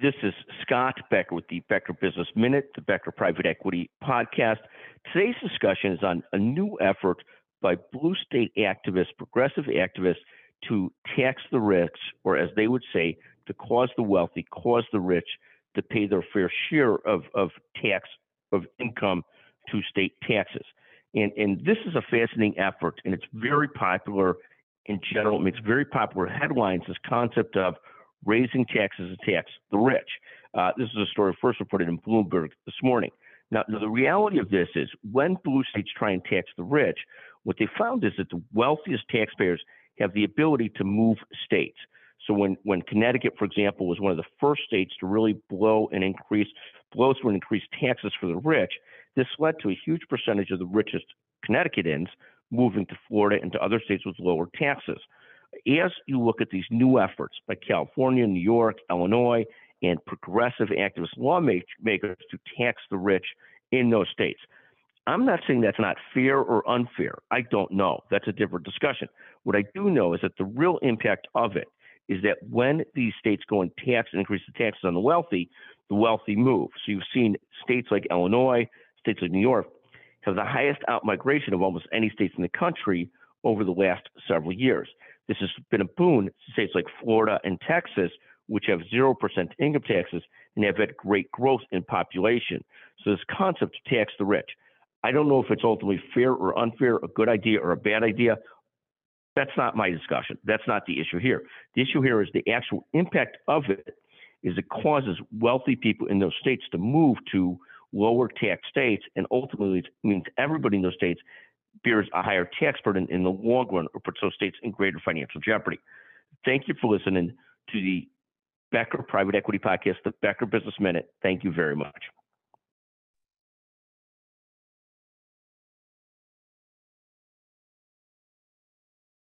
This is Scott Becker with the Becker Business Minute, the Becker Private Equity Podcast. Today's discussion is on a new effort by blue state activists, progressive activists, to tax the rich, or as they would say, to cause the wealthy, cause the rich to pay their fair share of, of tax of income to state taxes. And, and this is a fascinating effort, and it's very popular in general. It makes very popular headlines this concept of raising taxes tax the rich. Uh, this is a story first reported in Bloomberg this morning. Now, the reality of this is when blue states try and tax the rich, what they found is that the wealthiest taxpayers have the ability to move states. So when, when Connecticut, for example, was one of the first states to really blow and increase, blow through and increase taxes for the rich, this led to a huge percentage of the richest Connecticutans moving to Florida and to other states with lower taxes. As you look at these new efforts by California, New York, Illinois, and progressive activist lawmakers to tax the rich in those states, I'm not saying that's not fair or unfair. I don't know. That's a different discussion. What I do know is that the real impact of it is that when these states go and tax and increase the taxes on the wealthy, the wealthy move. So you've seen states like Illinois, states like New York have the highest outmigration of almost any states in the country over the last several years. This has been a boon to states like Florida and Texas, which have 0% income taxes and have had great growth in population. So this concept to tax the rich, I don't know if it's ultimately fair or unfair, a good idea or a bad idea. That's not my discussion. That's not the issue here. The issue here is the actual impact of it is it causes wealthy people in those states to move to lower tax states, and ultimately it means everybody in those states bears a higher tax burden in the long run or puts those states in greater financial jeopardy. Thank you for listening to the Becker Private Equity Podcast, the Becker Business Minute. Thank you very much.